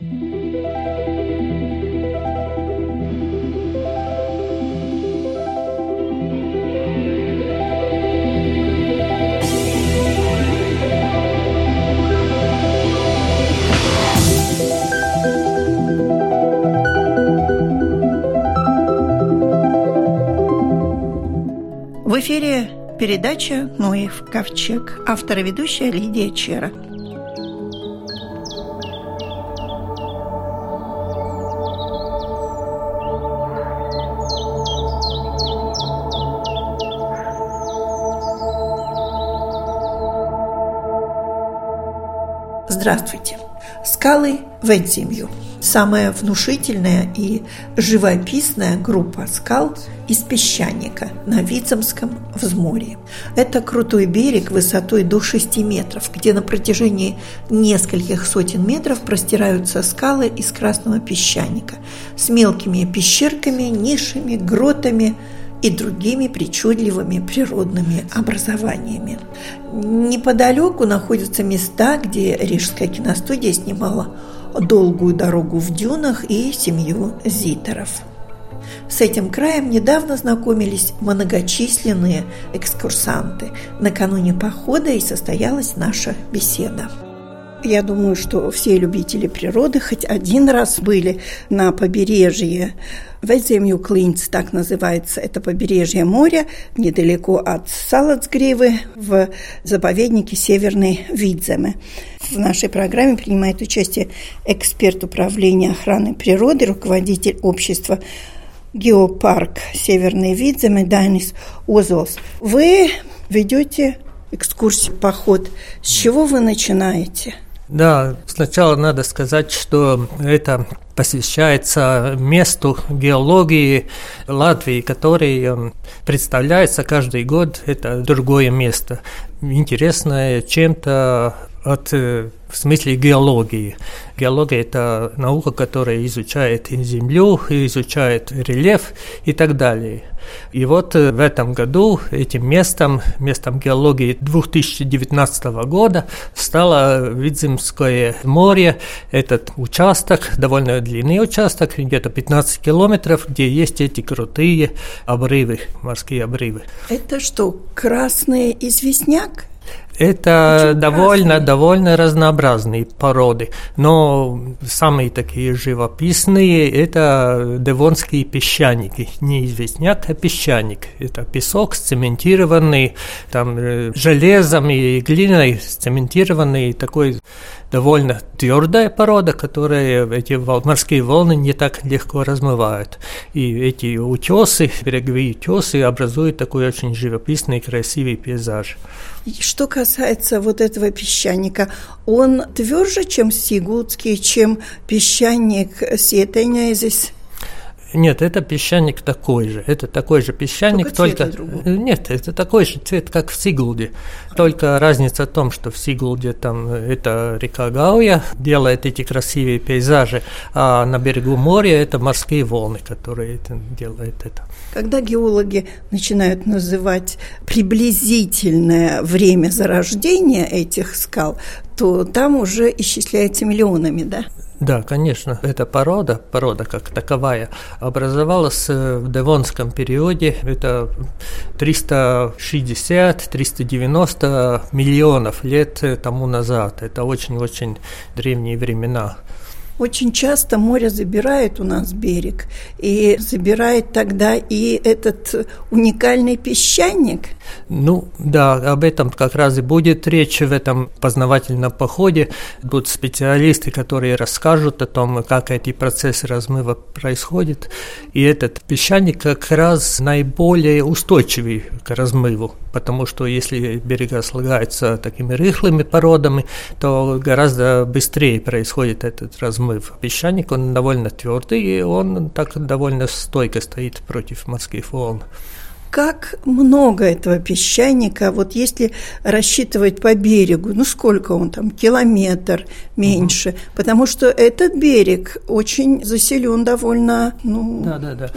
В эфире передача «Ноев ковчег». Автор и ведущая Лидия Чера. Здравствуйте. Скалы Венсимью – самая внушительная и живописная группа скал из песчаника на Вицемском взморье. Это крутой берег высотой до 6 метров, где на протяжении нескольких сотен метров простираются скалы из красного песчаника с мелкими пещерками, нишами, гротами и другими причудливыми природными образованиями. Неподалеку находятся места, где Рижская киностудия снимала долгую дорогу в дюнах и семью зитеров. С этим краем недавно знакомились многочисленные экскурсанты. Накануне похода и состоялась наша беседа. Я думаю, что все любители природы хоть один раз были на побережье Вельземью Клинц, так называется, это побережье моря, недалеко от Салацгривы, в заповеднике Северной Видземе. В нашей программе принимает участие эксперт управления охраны природы, руководитель общества Геопарк Северный Видземе Дайнис Озолс. Вы ведете экскурсию, поход. С чего вы начинаете? Да, сначала надо сказать, что это посвящается месту геологии Латвии, который эм, представляется каждый год, это другое место, интересное чем-то от э, в смысле геологии. Геология – это наука, которая изучает Землю, изучает рельеф и так далее. И вот э, в этом году этим местом, местом геологии 2019 года стало Видземское море. Этот участок, довольно длинный участок, где-то 15 километров, где есть эти крутые обрывы, морские обрывы. Это что, красный известняк? Это Очень довольно, красные. довольно разнообразные породы, но самые такие живописные – это девонские песчаники, не известняк, а песчаник. Это песок сцементированный, там э, железом и глиной сцементированный, такой довольно твердая порода, которая эти морские волны не так легко размывают. И эти утесы, береговые утесы образуют такой очень живописный, красивый пейзаж. Что касается вот этого песчаника, он тверже, чем сигулдский, чем песчаник Сиетенязис? Нет, это песчаник такой же. Это такой же песчаник, только... только... Нет, это такой же цвет, как в Сигулде. Только разница в том, что в Сигулде там это река Гауя делает эти красивые пейзажи, а на берегу моря это морские волны, которые это делают это. Когда геологи начинают называть приблизительное время зарождения этих скал, то там уже исчисляется миллионами, да? Да, конечно, эта порода, порода как таковая, образовалась э, в Девонском периоде. Это 360-390 миллионов лет тому назад. Это очень-очень древние времена. Очень часто море забирает у нас берег, и забирает тогда и этот уникальный песчаник. Ну да, об этом как раз и будет речь в этом познавательном походе. Будут специалисты, которые расскажут о том, как эти процессы размыва происходят. И этот песчаник как раз наиболее устойчивый к размыву, потому что если берега слагаются такими рыхлыми породами, то гораздо быстрее происходит этот размыв. Песчаник, он довольно твердый, и он так довольно стойко стоит против морских волн. Как много этого песчаника, вот если рассчитывать по берегу, ну сколько он там, километр меньше, угу. потому что этот берег очень заселен довольно, ну, да, да, да.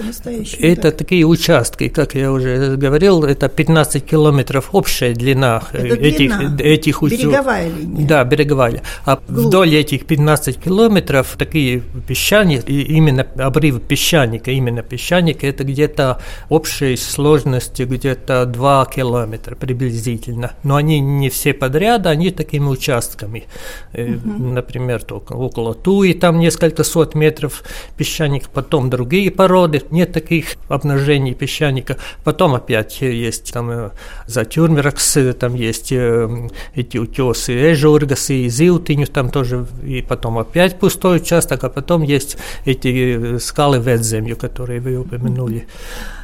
Это так. такие участки, как я уже говорил, это 15 километров общая длина это этих, длина. этих Береговая линия. Да, береговая. А Глубь. вдоль этих 15 километров такие песчаники, именно обрыв песчаника, именно песчаника, это где-то общей сложности где-то 2 километра приблизительно. Но они не все подряд, они такими участками. Угу. Например, только около Туи там несколько сот метров песчаника, потом другие породы, нет таких обнажений песчаника. Потом опять есть там э, за Тюрмеракс, там есть э, эти утесы Эжургас и Зилтиню, там тоже, и потом опять пустой участок, а потом есть эти э, скалы Ветземью, которые вы упомянули.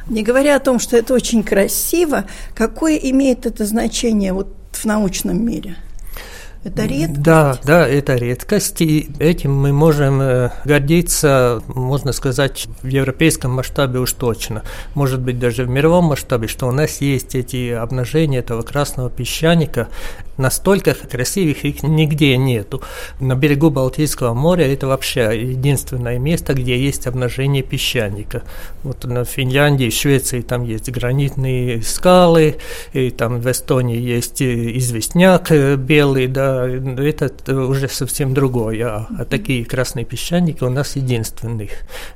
Не говоря о том, что это очень красиво, какое имеет это значение вот в научном мире? Это редкость? Да, да, это редкость, и этим мы можем э, гордиться, можно сказать, в европейском масштабе уж точно. Может быть, даже в мировом масштабе, что у нас есть эти обнажения этого красного песчаника, настолько красивых их нигде нету. На берегу Балтийского моря это вообще единственное место, где есть обнажение песчаника. Вот на Финляндии, Швеции там есть гранитные скалы, и там в Эстонии есть известняк белый, да, это уже совсем другое. А, а такие красные песчаники у нас единственные,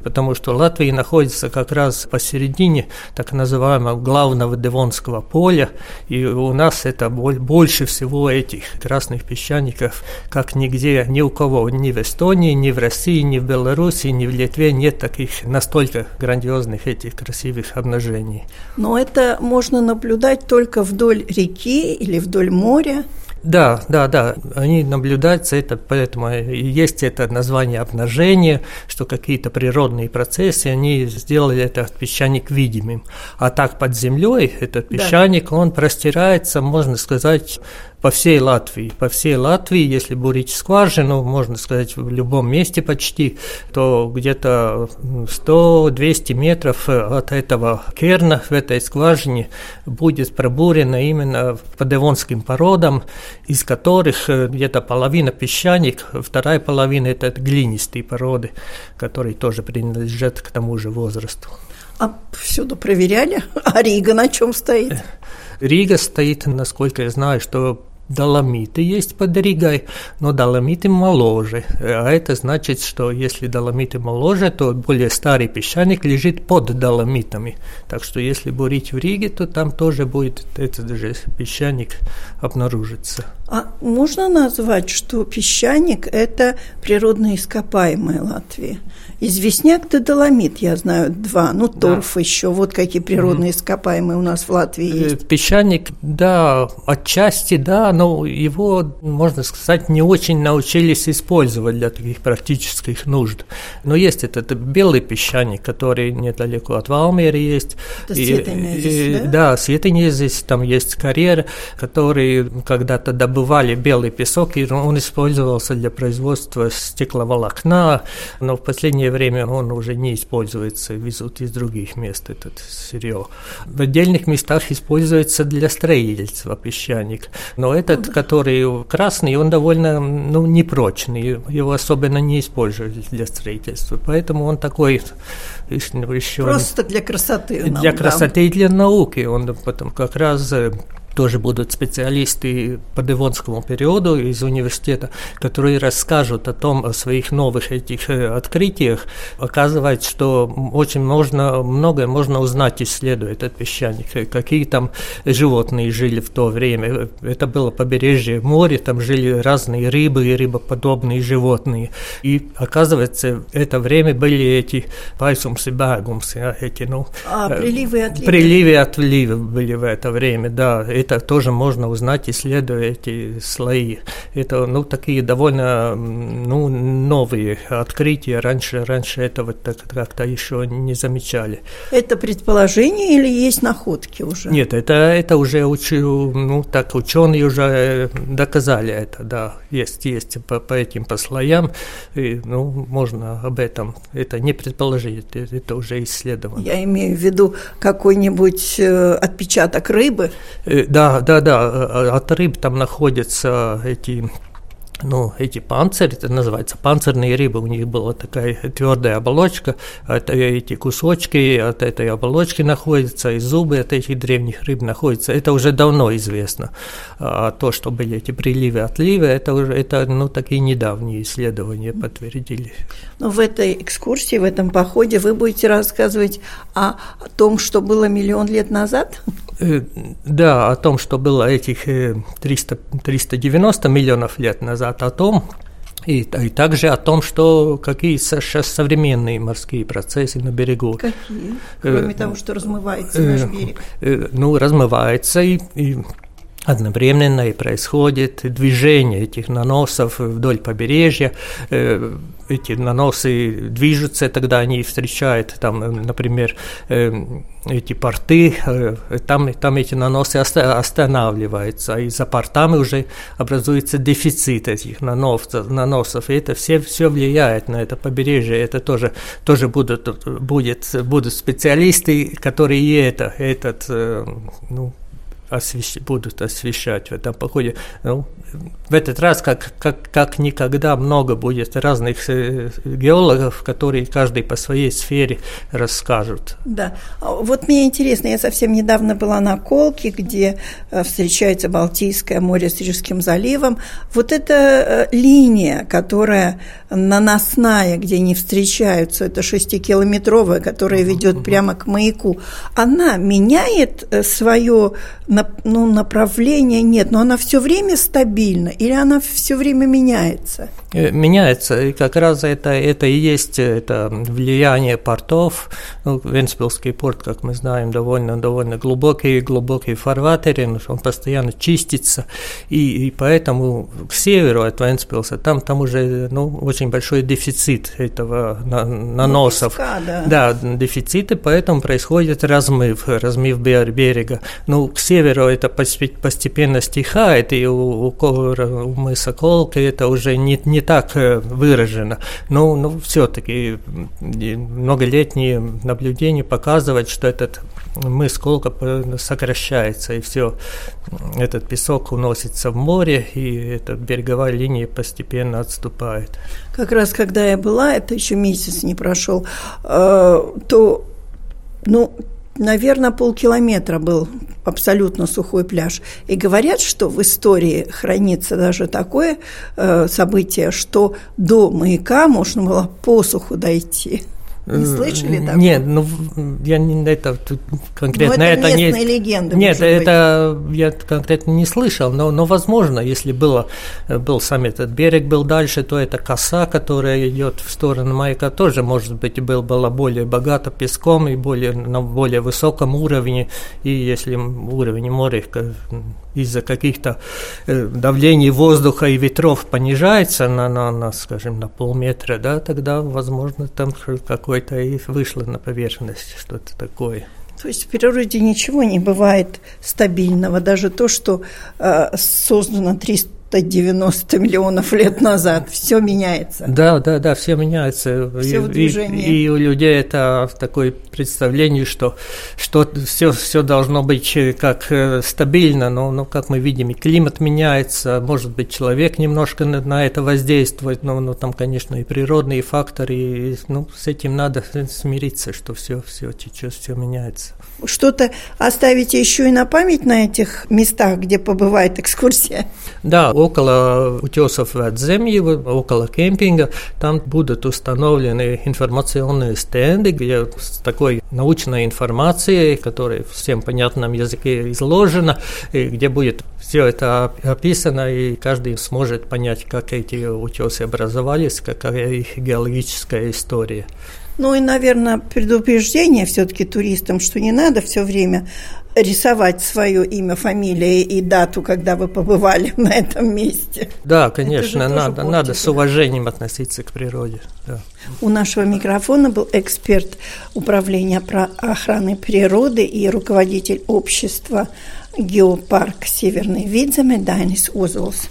потому что Латвия находится как раз посередине так называемого главного Девонского поля, и у нас это больше всего всего этих красных песчаников, как нигде, ни у кого, ни в Эстонии, ни в России, ни в Беларуси, ни в Литве нет таких настолько грандиозных этих красивых обнажений. Но это можно наблюдать только вдоль реки или вдоль моря. Да, да, да, они наблюдаются, это поэтому есть это название обнажения, что какие-то природные процессы, они сделали этот песчаник видимым. А так под землей этот песчаник, да. он простирается, можно сказать, по всей Латвии. По всей Латвии, если бурить скважину, можно сказать, в любом месте почти, то где-то 100-200 метров от этого керна в этой скважине будет пробурено именно по девонским породам, из которых э, где-то половина песчаник, вторая половина – это глинистые породы, которые тоже принадлежат к тому же возрасту. А всюду проверяли? А Рига на чем стоит? Рига стоит, насколько я знаю, что доломиты есть под Ригой, но доломиты моложе. А это значит, что если доломиты моложе, то более старый песчаник лежит под доломитами. Так что если бурить в Риге, то там тоже будет этот же песчаник обнаружиться. А можно назвать, что песчаник – это природные ископаемые Латвии? Известняк да доломит, я знаю, два. Ну, торф да. еще. Вот какие природные ископаемые у нас в Латвии э, есть. Песчаник, да, отчасти, да, но его, можно сказать, не очень научились использовать для таких практических нужд. Но есть этот белый песчаник, который недалеко от Валмеры есть. Это и, да? Да, Светенезис, там есть карьер, который когда-то добывали белый песок, и он использовался для производства стекловолокна, но в последнее время он уже не используется, везут из других мест этот сырье. В отдельных местах используется для строительства песчаник, но этот, который красный, он довольно ну, непрочный, его особенно не используют для строительства, поэтому он такой еще... Просто для красоты. Для красоты да. и для науки. Он потом как раз э, тоже будут специалисты по Девонскому периоду из университета, которые расскажут о том, о своих новых этих э, открытиях. Оказывается, что очень можно, многое можно узнать, исследуя этот песчаник. Какие там животные жили в то время. Это было побережье моря, там жили разные рыбы и рыбоподобные животные. И оказывается, это время были эти пайсумсы, багумсы, эти, ну... А, приливы и отливы. Приливы и отливы были в это время, да это тоже можно узнать, исследуя эти слои. Это ну, такие довольно ну, новые открытия. Раньше, раньше этого как-то еще не замечали. Это предположение или есть находки уже? Нет, это, это уже учу, ну, так ученые уже доказали это, да, есть, есть по, по этим по слоям, и, ну, можно об этом, это не предположить, это уже исследовано. Я имею в виду какой-нибудь э, отпечаток рыбы? Э, да, да, да, от рыб там находятся эти ну, эти панцири, это называется панцирные рыбы, у них была такая твердая оболочка, это эти кусочки от этой оболочки находятся, и зубы от этих древних рыб находятся. Это уже давно известно. А то, что были эти приливы, отливы, это уже это, ну, такие недавние исследования подтвердили. Но в этой экскурсии, в этом походе вы будете рассказывать о том, что было миллион лет назад? Э, да, о том, что было этих 300, э, 390 миллионов лет назад, о том, и, и также о том, что какие сейчас современные морские процессы на берегу. Какие? Кроме э, того, что размывается э, наш берег. Э, ну, размывается и, и Одновременно и происходит движение этих наносов вдоль побережья. Э, эти наносы движутся, тогда они встречают, там, например, э, эти порты, э, там, там эти наносы останавливаются, и за портами уже образуется дефицит этих наносов, наносов и это все, все влияет на это побережье. Это тоже, тоже будут, будет, будут специалисты, которые это, этот, ну, освещ... будут освещать в этом походе. Ну, в этот раз, как, как, как никогда, много будет разных э, геологов, которые каждый по своей сфере расскажут. Да. А вот мне интересно, я совсем недавно была на Колке, где э, встречается Балтийское море с Рижским заливом. Вот эта э, линия, которая наносная, где они встречаются, это шестикилометровая, которая ведет прямо к маяку, она меняет свое ну, направление? Нет, но она все время стабильна или она все время меняется? Э, меняется, и как раз это, это и есть это влияние портов. Ну, Венспилский порт, как мы знаем, довольно, довольно глубокий, глубокий фарватере, он постоянно чистится, и, и поэтому к северу от Венспилса там, там уже ну, очень большой дефицит этого на, наносов. Ну, песка, да. да, дефициты, поэтому происходит размыв, размыв берега. Ну, к северу это постепенно стихает, и у, у, у мыса Колки это уже не, не так э, выражено. Но, но все-таки многолетние наблюдения показывают, что этот мыс Колка сокращается, и все, этот песок уносится в море, и эта береговая линия постепенно отступает. Как раз когда я была, это еще месяц не прошел, э, то ну, наверное, полкилометра был абсолютно сухой пляж. И говорят, что в истории хранится даже такое э, событие, что до маяка можно было по суху дойти. Не слышали такого? Нет, ну я не это тут конкретно но это, это не легенда. Нет, это быть. я конкретно не слышал, но, но возможно, если было был сам этот берег был дальше, то эта коса, которая идет в сторону маяка, тоже может быть был была более богата песком и более на более высоком уровне, и если уровень моря из-за каких-то э, давлений воздуха и ветров понижается на, на, на, скажем, на полметра, да, тогда, возможно, там какой-то и вышло на поверхность что-то такое. То есть в природе ничего не бывает стабильного, даже то, что э, создано 300 90 миллионов лет назад. Все меняется. Да, да, да, все меняется. Все и, в движении. И, и у людей это такое представление, что, что все, все должно быть э, как э, стабильно, но, но как мы видим, и климат меняется, может быть, человек немножко на, на это воздействует, но, но там, конечно, и природные факторы, и, ну, с этим надо смириться, что все, все течет, все меняется. Что-то оставите еще и на память на этих местах, где побывает экскурсия? Да, около утесов Вятземьева, около кемпинга, там будут установлены информационные стенды, где с такой научной информацией, которая всем понятном языке изложена, и где будет все это описано, и каждый сможет понять, как эти утесы образовались, какая их геологическая история. Ну и, наверное, предупреждение все-таки туристам, что не надо все время рисовать свое имя, фамилия и дату, когда вы побывали на этом месте. Да, конечно, надо, надо с уважением относиться к природе. Да. У нашего микрофона был эксперт управления охраны природы и руководитель общества «Геопарк Северный Видземе» Дайнис Озолс.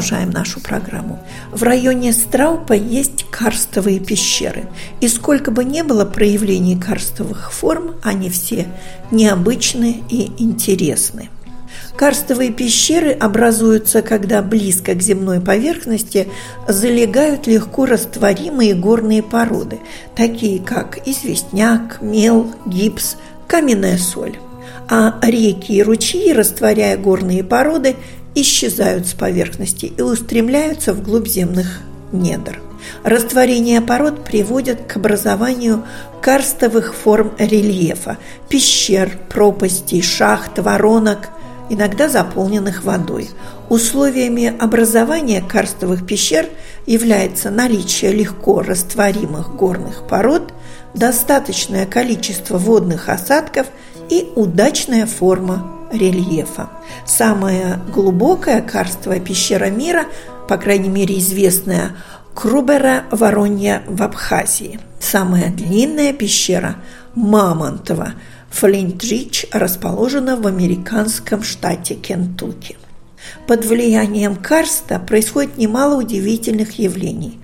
Продолжаем нашу программу. В районе Страупа есть карстовые пещеры. И сколько бы ни было проявлений карстовых форм, они все необычны и интересны. Карстовые пещеры образуются, когда близко к земной поверхности залегают легко растворимые горные породы, такие как известняк, мел, гипс, каменная соль. А реки и ручьи, растворяя горные породы, исчезают с поверхности и устремляются вглубь земных недр. Растворение пород приводит к образованию карстовых форм рельефа – пещер, пропастей, шахт, воронок, иногда заполненных водой. Условиями образования карстовых пещер является наличие легко растворимых горных пород, достаточное количество водных осадков и удачная форма рельефа. Самая глубокая карстовая пещера мира, по крайней мере известная, Крубера Воронья в Абхазии. Самая длинная пещера Мамонтова Флинтрич расположена в американском штате Кентукки. Под влиянием карста происходит немало удивительных явлений.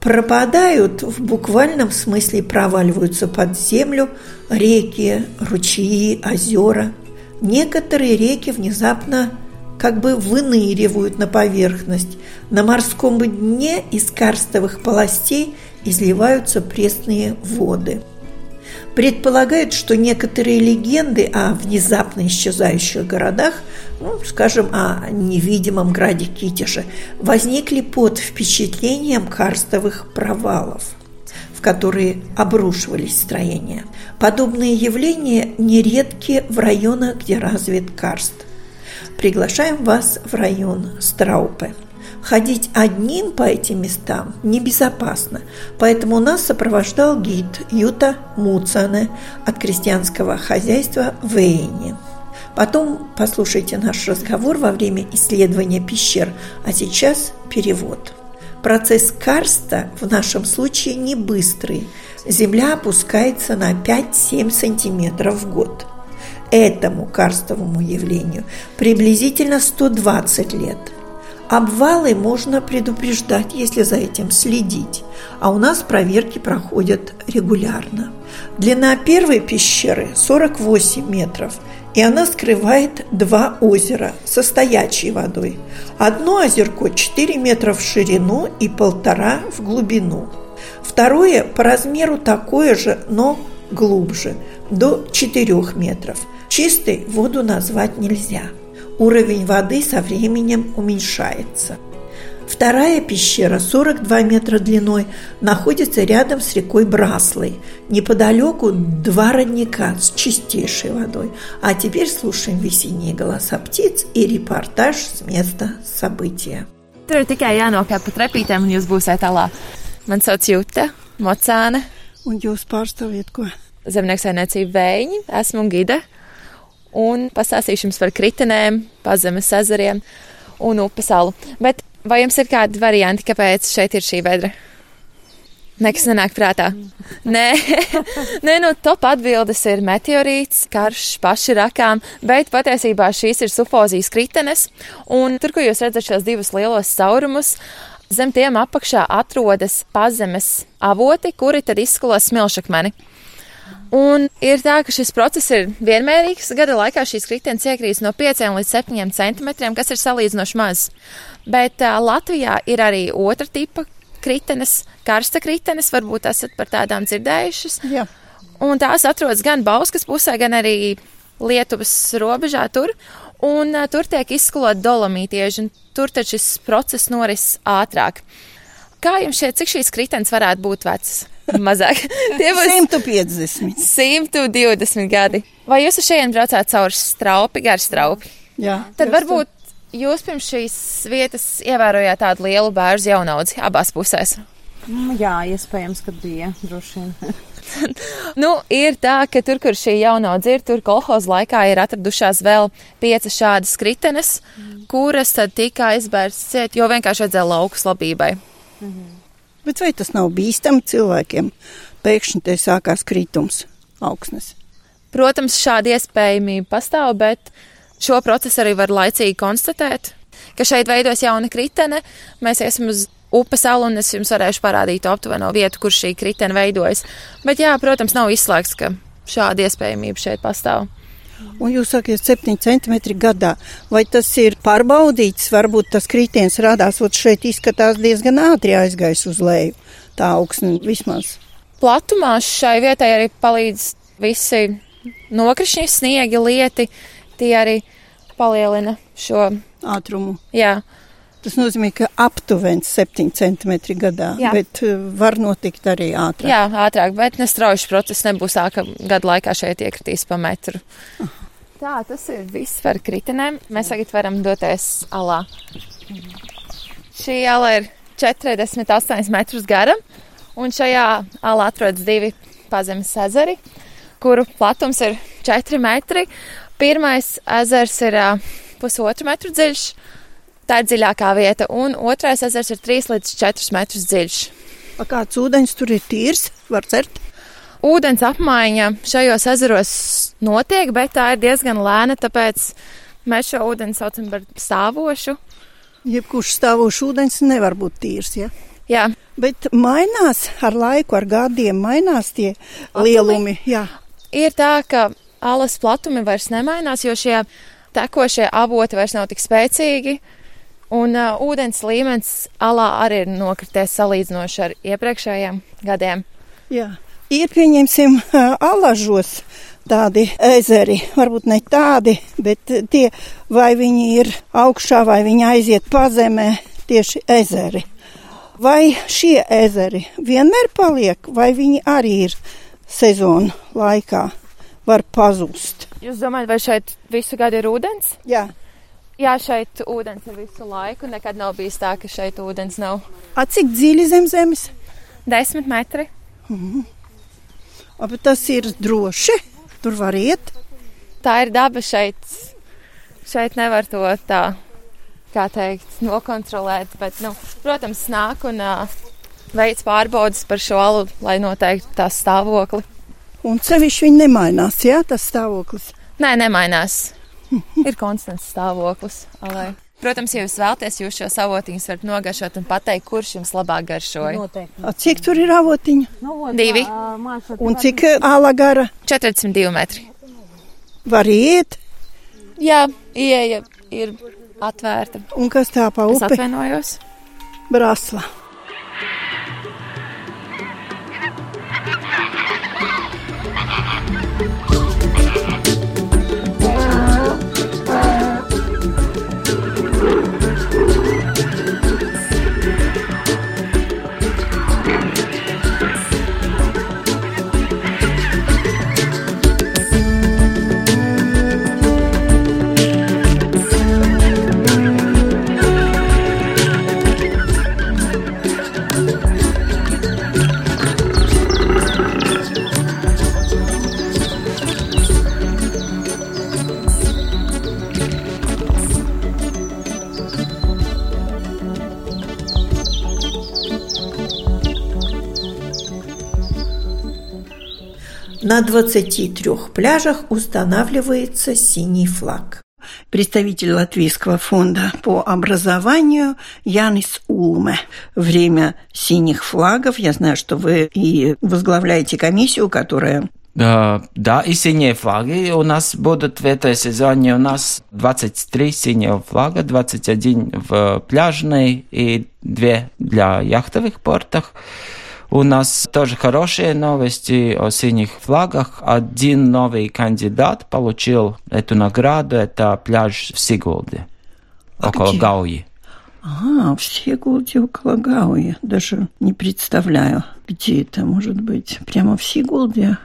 Пропадают, в буквальном смысле проваливаются под землю реки, ручьи, озера – Некоторые реки внезапно как бы выныривают на поверхность. На морском дне из карстовых полостей изливаются пресные воды. Предполагают, что некоторые легенды о внезапно исчезающих городах, ну, скажем, о невидимом граде Китише, возникли под впечатлением карстовых провалов – в которые обрушивались строения. Подобные явления нередки в районах, где развит карст. Приглашаем вас в район Страупе. Ходить одним по этим местам небезопасно, поэтому нас сопровождал гид Юта Муцане от крестьянского хозяйства Вейни. Потом послушайте наш разговор во время исследования пещер, а сейчас перевод – Процесс карста в нашем случае не быстрый. Земля опускается на 5-7 сантиметров в год. Этому карстовому явлению приблизительно 120 лет. Обвалы можно предупреждать, если за этим следить, а у нас проверки проходят регулярно. Длина первой пещеры 48 метров – и она скрывает два озера со стоячей водой. Одно озерко 4 метра в ширину и полтора в глубину. Второе по размеру такое же, но глубже, до 4 метров. Чистой воду назвать нельзя. Уровень воды со временем уменьшается – Вторая пещера, 42 метра длиной, находится рядом с рекой Браслой. Неподалеку два родника с чистейшей водой. А теперь слушаем весенние голоса птиц и репортаж с места события. Tur ir tikai jānokāp pa trepītēm, un jūs būsiet tālā. Man sauc Jūta, Mocāne. Un jūs pārstāviet ko? Zemnieksainiecība Vēņi, esmu gide. Un pastāstīšu jums par kritenēm, pazemes ezeriem un upesalu. Bet Vai jums ir kādi varianti, kāpēc šeit ir šī vedra? Nekas nenāk prātā. Nē, Nē nu, top atbildes ir meteorīts, karš, paši rakām, bet patiesībā šīs ir sufozijas kritenes, un tur, kur jūs redzat šos divus lielos caurumus, zem tiem apakšā atrodas pazemes avoti, kuri tad izskalo smilšakmeni. Un ir tā, ka šis process ir vienmērīgs. Gada laikā šīs kritenes iekrīt no 5 līdz 7 centimetriem, kas ir salīdzinoši maz. Bet uh, Latvijā ir arī otra tipa kritenes, karsta kritenes, varbūt esat par tādām dzirdējušas. Jā. Un tās atrodas gan Bauskas pusē, gan arī Lietuvas robežā tur. Un uh, tur tiek izskolot dolomītieži, un tur taču šis process noris ātrāk. Kā jums šķiet, cik šīs kritenes varētu būt vecas? Mazāk. Tie būs 150. 120 gadi. Vai jūs uz šejienes braucāt cauri straupi, gar straupi? Jā. Tad varbūt jūs pirms šīs vietas ievērojāt tādu lielu bērnu jaunaudzi abās pusēs. Mm, Jā, iespējams, ka bija droši vien. Nu, ir tā, ka tur, kur šī jaunaudze ir, tur kolhoza laikā ir atradušās vēl piecas šādas kritenes, kuras tad tika aizbērstas ciet, jo vienkārši vajadzēja laukus labībai. Bet vai tas nav bīstami cilvēkiem? Pēkšņi te sākās kritums augsnes. Protams, šāda iespējamība pastāv, bet šo procesu arī var laicīgi konstatēt, ka šeit veidojas jauna kritene. Mēs iesim uz upes salu, un es jums varēšu parādīt aptuveno vietu, kur šī kritene veidojas. Bet, jā, protams, nav izslēgts, ka šāda iespējamība šeit pastāv. Un jūs sakat, 7 centimetri gadā. Vai tas ir pārbaudīts? Varbūt tas kritiens radās, ot šeit izskatās diezgan ātri aizgājis uz leju. Tā augsne vismaz. Platumā šai vietai arī palīdz visi nokrišņi, sniegi, lieti. Tie arī palielina šo, Ātrumu. jā, Tas nozīmē, ka aptuveni 7 centimetri gadā, Jā. bet uh, var notikt arī ātrāk. jā, ātrāk, bet nestrauji process nebūs tā, ka gadu laikā šeit iekritīs pa metru. Tā, tas ir viss par kritenēm. Mēs tagad varam doties alā. Šī ala ir 48 metrus gara, un šajā alā atrodas divi pazemes ezeri, kuru platums ir 4 metri. Pirmais ezers ir ā, pusotru metru dziļš, tā ir dziļākā vieta, un otrais ezers ir 3 līdz 4 metrus dziļš. A Kāds ūdens tur ir tīrs, var cert. Ūdens apmaiņa šajos ezeros notiek, bet tā ir diezgan lēna, tāpēc mēs šo ūdeni saucam par stāvošu. Jebkurš stāvošs ūdens nevar būt tīrs. Ja? Jā, Bet mainās ar laiku, ar gadiem mainās tie lielumi. Jā. ir tā, ka alas platumi vairs nemainās, jo šie tekošie avoti vairs nav tik spēcīgi. Un uh, ūdens līmenis alā arī ir nokrities salīdzinoši ar iepriekšējiem gadiem. Jā. Ir pieņemsim ā, alažos tādi ezeri, varbūt ne tādi, bet tie vai viņi ir augšā, vai viņi aiziet pazemē, tieši ezeri. Vai šie ezeri vienmēr paliek, vai viņi arī ir sezonu laikā, var pazust? Jūs domājat, vai šeit visu gadu ir ūdens? Jā. Jā, šeit ūdens ir visu laiku. Nekad nav bijis tā, ka šeit ūdens nav. A, cik dziļi zem zemes? Desmit metri. A, bet tas ir droši, tur var iet. Tā ir daba šeit. Šeit nevar to tā, kā teikt, nokontrolēt. Bet, nu, protams, nāk un uh, veids pārbaudas par šo alu, lai noteiktu tās stāvokli. Un sevišķi viņi nemainās, jā, tas stāvoklis. Nē, nemainās. Ir konstants stāvoklis. Alai. Protams, ja jūs vēlaties, jūs šo savotiņus varat nogaršot un pateikt, kurš jums labāk garšoja. Noteikti. A, cik tur ir avotiņa? Nu, Divi. Un tā- cik ala gara 42 metri. var iet? Jā, ieeja ir atvērta. Un kas tā pa Es upi? atvainojos. Brasla. На 23 пляжах устанавливается синий флаг. Представитель Латвийского фонда по образованию Янис Улме. Время синих флагов. Я знаю, что вы и возглавляете комиссию, которая Uh, да, и синие флаги у нас будут в этой сезоне. У нас 23 синего флага, 21 в пляжной и 2 для яхтовых портах. У нас тоже хорошие новости о синих флагах. Один новый кандидат получил эту награду. Это пляж в Сигулде, А около где? Гауи. А, в Сигулде около Гауи. Даже не представляю, где это может быть. Прямо в Сигулде?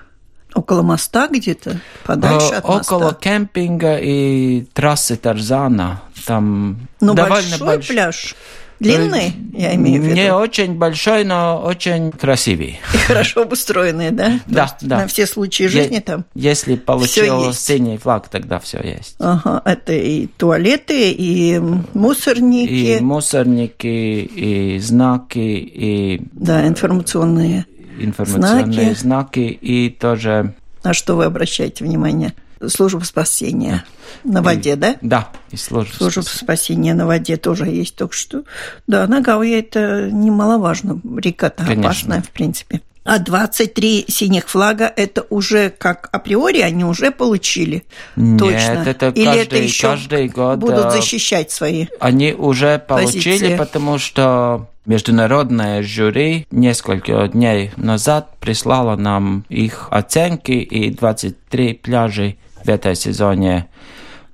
Около моста где-то? Подальше Э, от моста? Около кемпинга и трассы Тарзана. Там Ну, довольно большой больш- пляж. Длинный, я имею в виду. Не очень большой, но очень красивый. И хорошо обустроенные, да? Да, То да. На все случаи жизни Е- там. Если получил синий флаг, тогда все есть. Ага, это и туалеты, и мусорники, И мусорники, и знаки, и да, информационные. информационные Знаки. знаки, и тоже... На что вы обращаете внимание? Служба спасения на воде, да? Да, и служба. Служба спас- спасения на воде тоже есть только что. Да, на Гауе это немаловажно. Река-то опасная, в принципе. А 23 синих флага это уже как априори они уже получили? Нет, Точно. это Или это каждый- еще каждый год, будут а, защищать свои? Они уже получили, Позиции. потому что международное жюри несколько дней назад прислало нам их оценки, и 23 пляжи в этой сезоне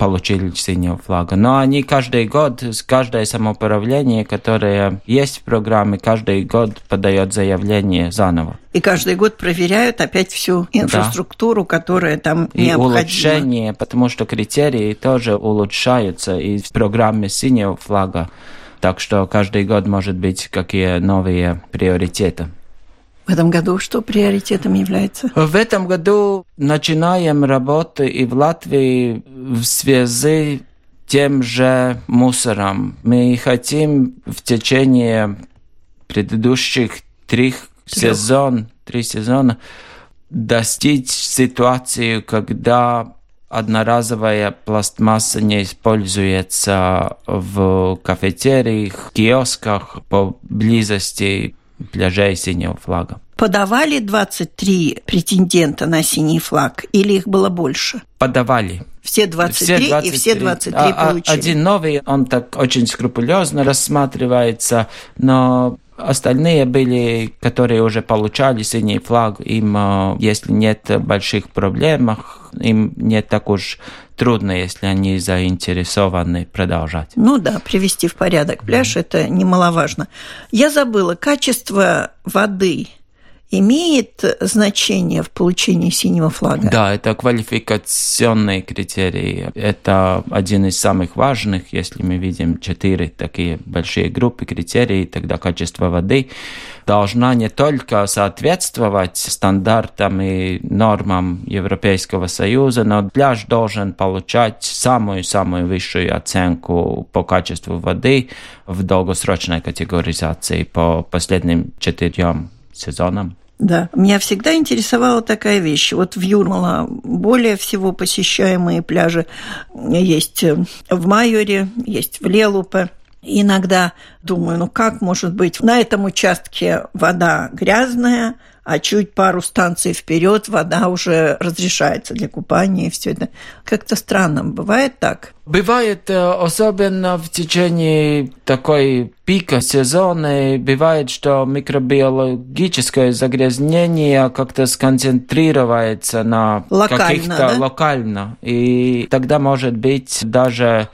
получили синего флага. Но они каждый год, каждое самоуправление, которое есть в программе, каждый год подает заявление заново. И каждый год проверяют опять всю инфраструктуру, которая там И необходима. улучшение, потому что критерии тоже улучшаются и в программе синего флага. Так что каждый год может быть какие новые приоритеты. В этом году что приоритетом является? В этом году начинаем работу и в Латвии в связи тем же мусором. Мы хотим в течение предыдущих трех сезон, три сезона достичь ситуацию, когда одноразовая пластмасса не используется в кафетериях, киосках поблизости пляжей синего флага. Подавали 23 претендента на синий флаг или их было больше? Подавали. Все 23, и все 23 А- а- получили. Один новый, он так очень скрупулезно рассматривается, но остальные были, которые уже получали синий флаг, им, э, если нет больших проблем, им не так уж трудно, если они заинтересованы продолжать. Ну да, привести в порядок пляж это немаловажно. Я забыла, качество воды имеет значение в получении синего флага? Да, это квалификационные критерии. Это один из самых важных. Если мы видим четыре такие большие группы критерий, тогда качество воды должна не только соответствовать стандартам и нормам Европейского Союза, но пляж должен получать самую-самую высшую оценку по качеству воды в долгосрочной категоризации по последним четырем сезонам. Да. Меня всегда интересовала такая вещь. Вот в Юрмала более всего посещаемые пляжи есть в Майоре, есть в Лелупе. Иногда думаю, ну как может быть на этом участке вода грязная, а чуть пару станций вперед вода уже разрешается для купания и все это. Как-то странно. Бывает так? Бывает, э, особенно в течение такой пика сезона, бывает, что микробиологическое загрязнение как-то сконцентрируется на Локально, каких-то да? локально. И тогда может быть даже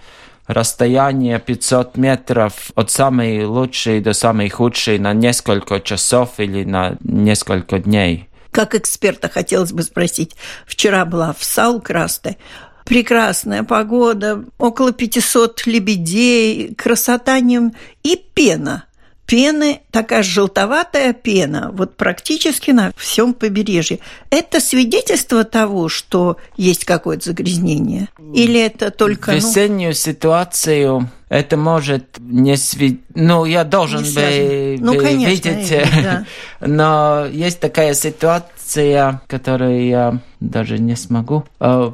расстояние 500 метров от самой лучшей до самой худшей на несколько часов или на несколько дней. Как эксперта хотелось бы спросить. Вчера была в Саукрасте. Прекрасная погода, около 500 лебедей, красота не... и пена. Пены, такая желтоватая пена, вот практически на всем побережье. Это свидетельство того, что есть какое-то загрязнение? Или это только... ну, Весеннюю ситуацию это может не сви... Ну, я должен Не бы. Ну, бы конечно, видеть, Игорь, да. но есть такая ситуация, которую я даже не смогу. Э,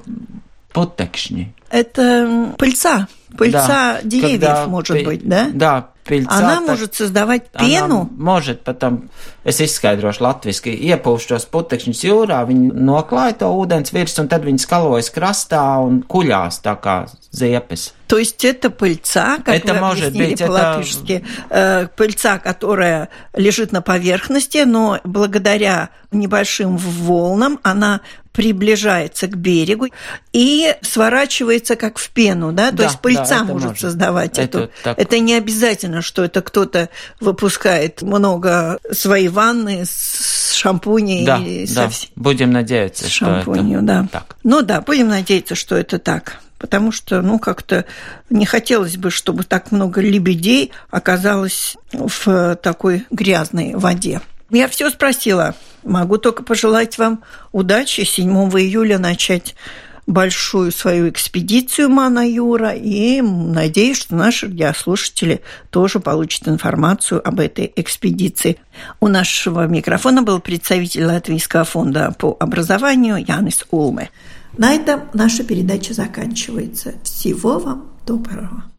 Подтекшни. это пыльца, пыльца Да, деревьев, когда может пе- быть, да? Да, Пильцā, Она tad- может создавать Она пену. может потом, es izskaidrošu latviski, iepūst šos putekšņus jūrā, viņi noklāja to ūdens virs, un tad viņi skalojas krastā un kuļās tā kā ziepes. То есть это пыльца, как Это вы может объяснили это- по-латышски, э, пыльца, которая лежит на поверхности, но благодаря небольшим волнам она приближается к берегу и сворачивается как в пену, да? То Да, есть пыльца да, это может, может. создавать Это эту. так. Это не обязательно, что это кто-то выпускает много своей ванны с шампуней Да, и да, со будем надеяться, с что шампунью, это да. так. Ну да, будем надеяться, что это так. Потому что, ну, как-то не хотелось бы, чтобы так много лебедей оказалось в такой грязной воде. Я все спросила. Могу только пожелать вам удачи 7 июля начать большую свою экспедицию Мана Юра и надеюсь, что наши радиослушатели тоже получат информацию об этой экспедиции. У нашего микрофона был представитель Латвийского фонда по образованию Янис Улме. На этом наша передача заканчивается. Всего вам доброго.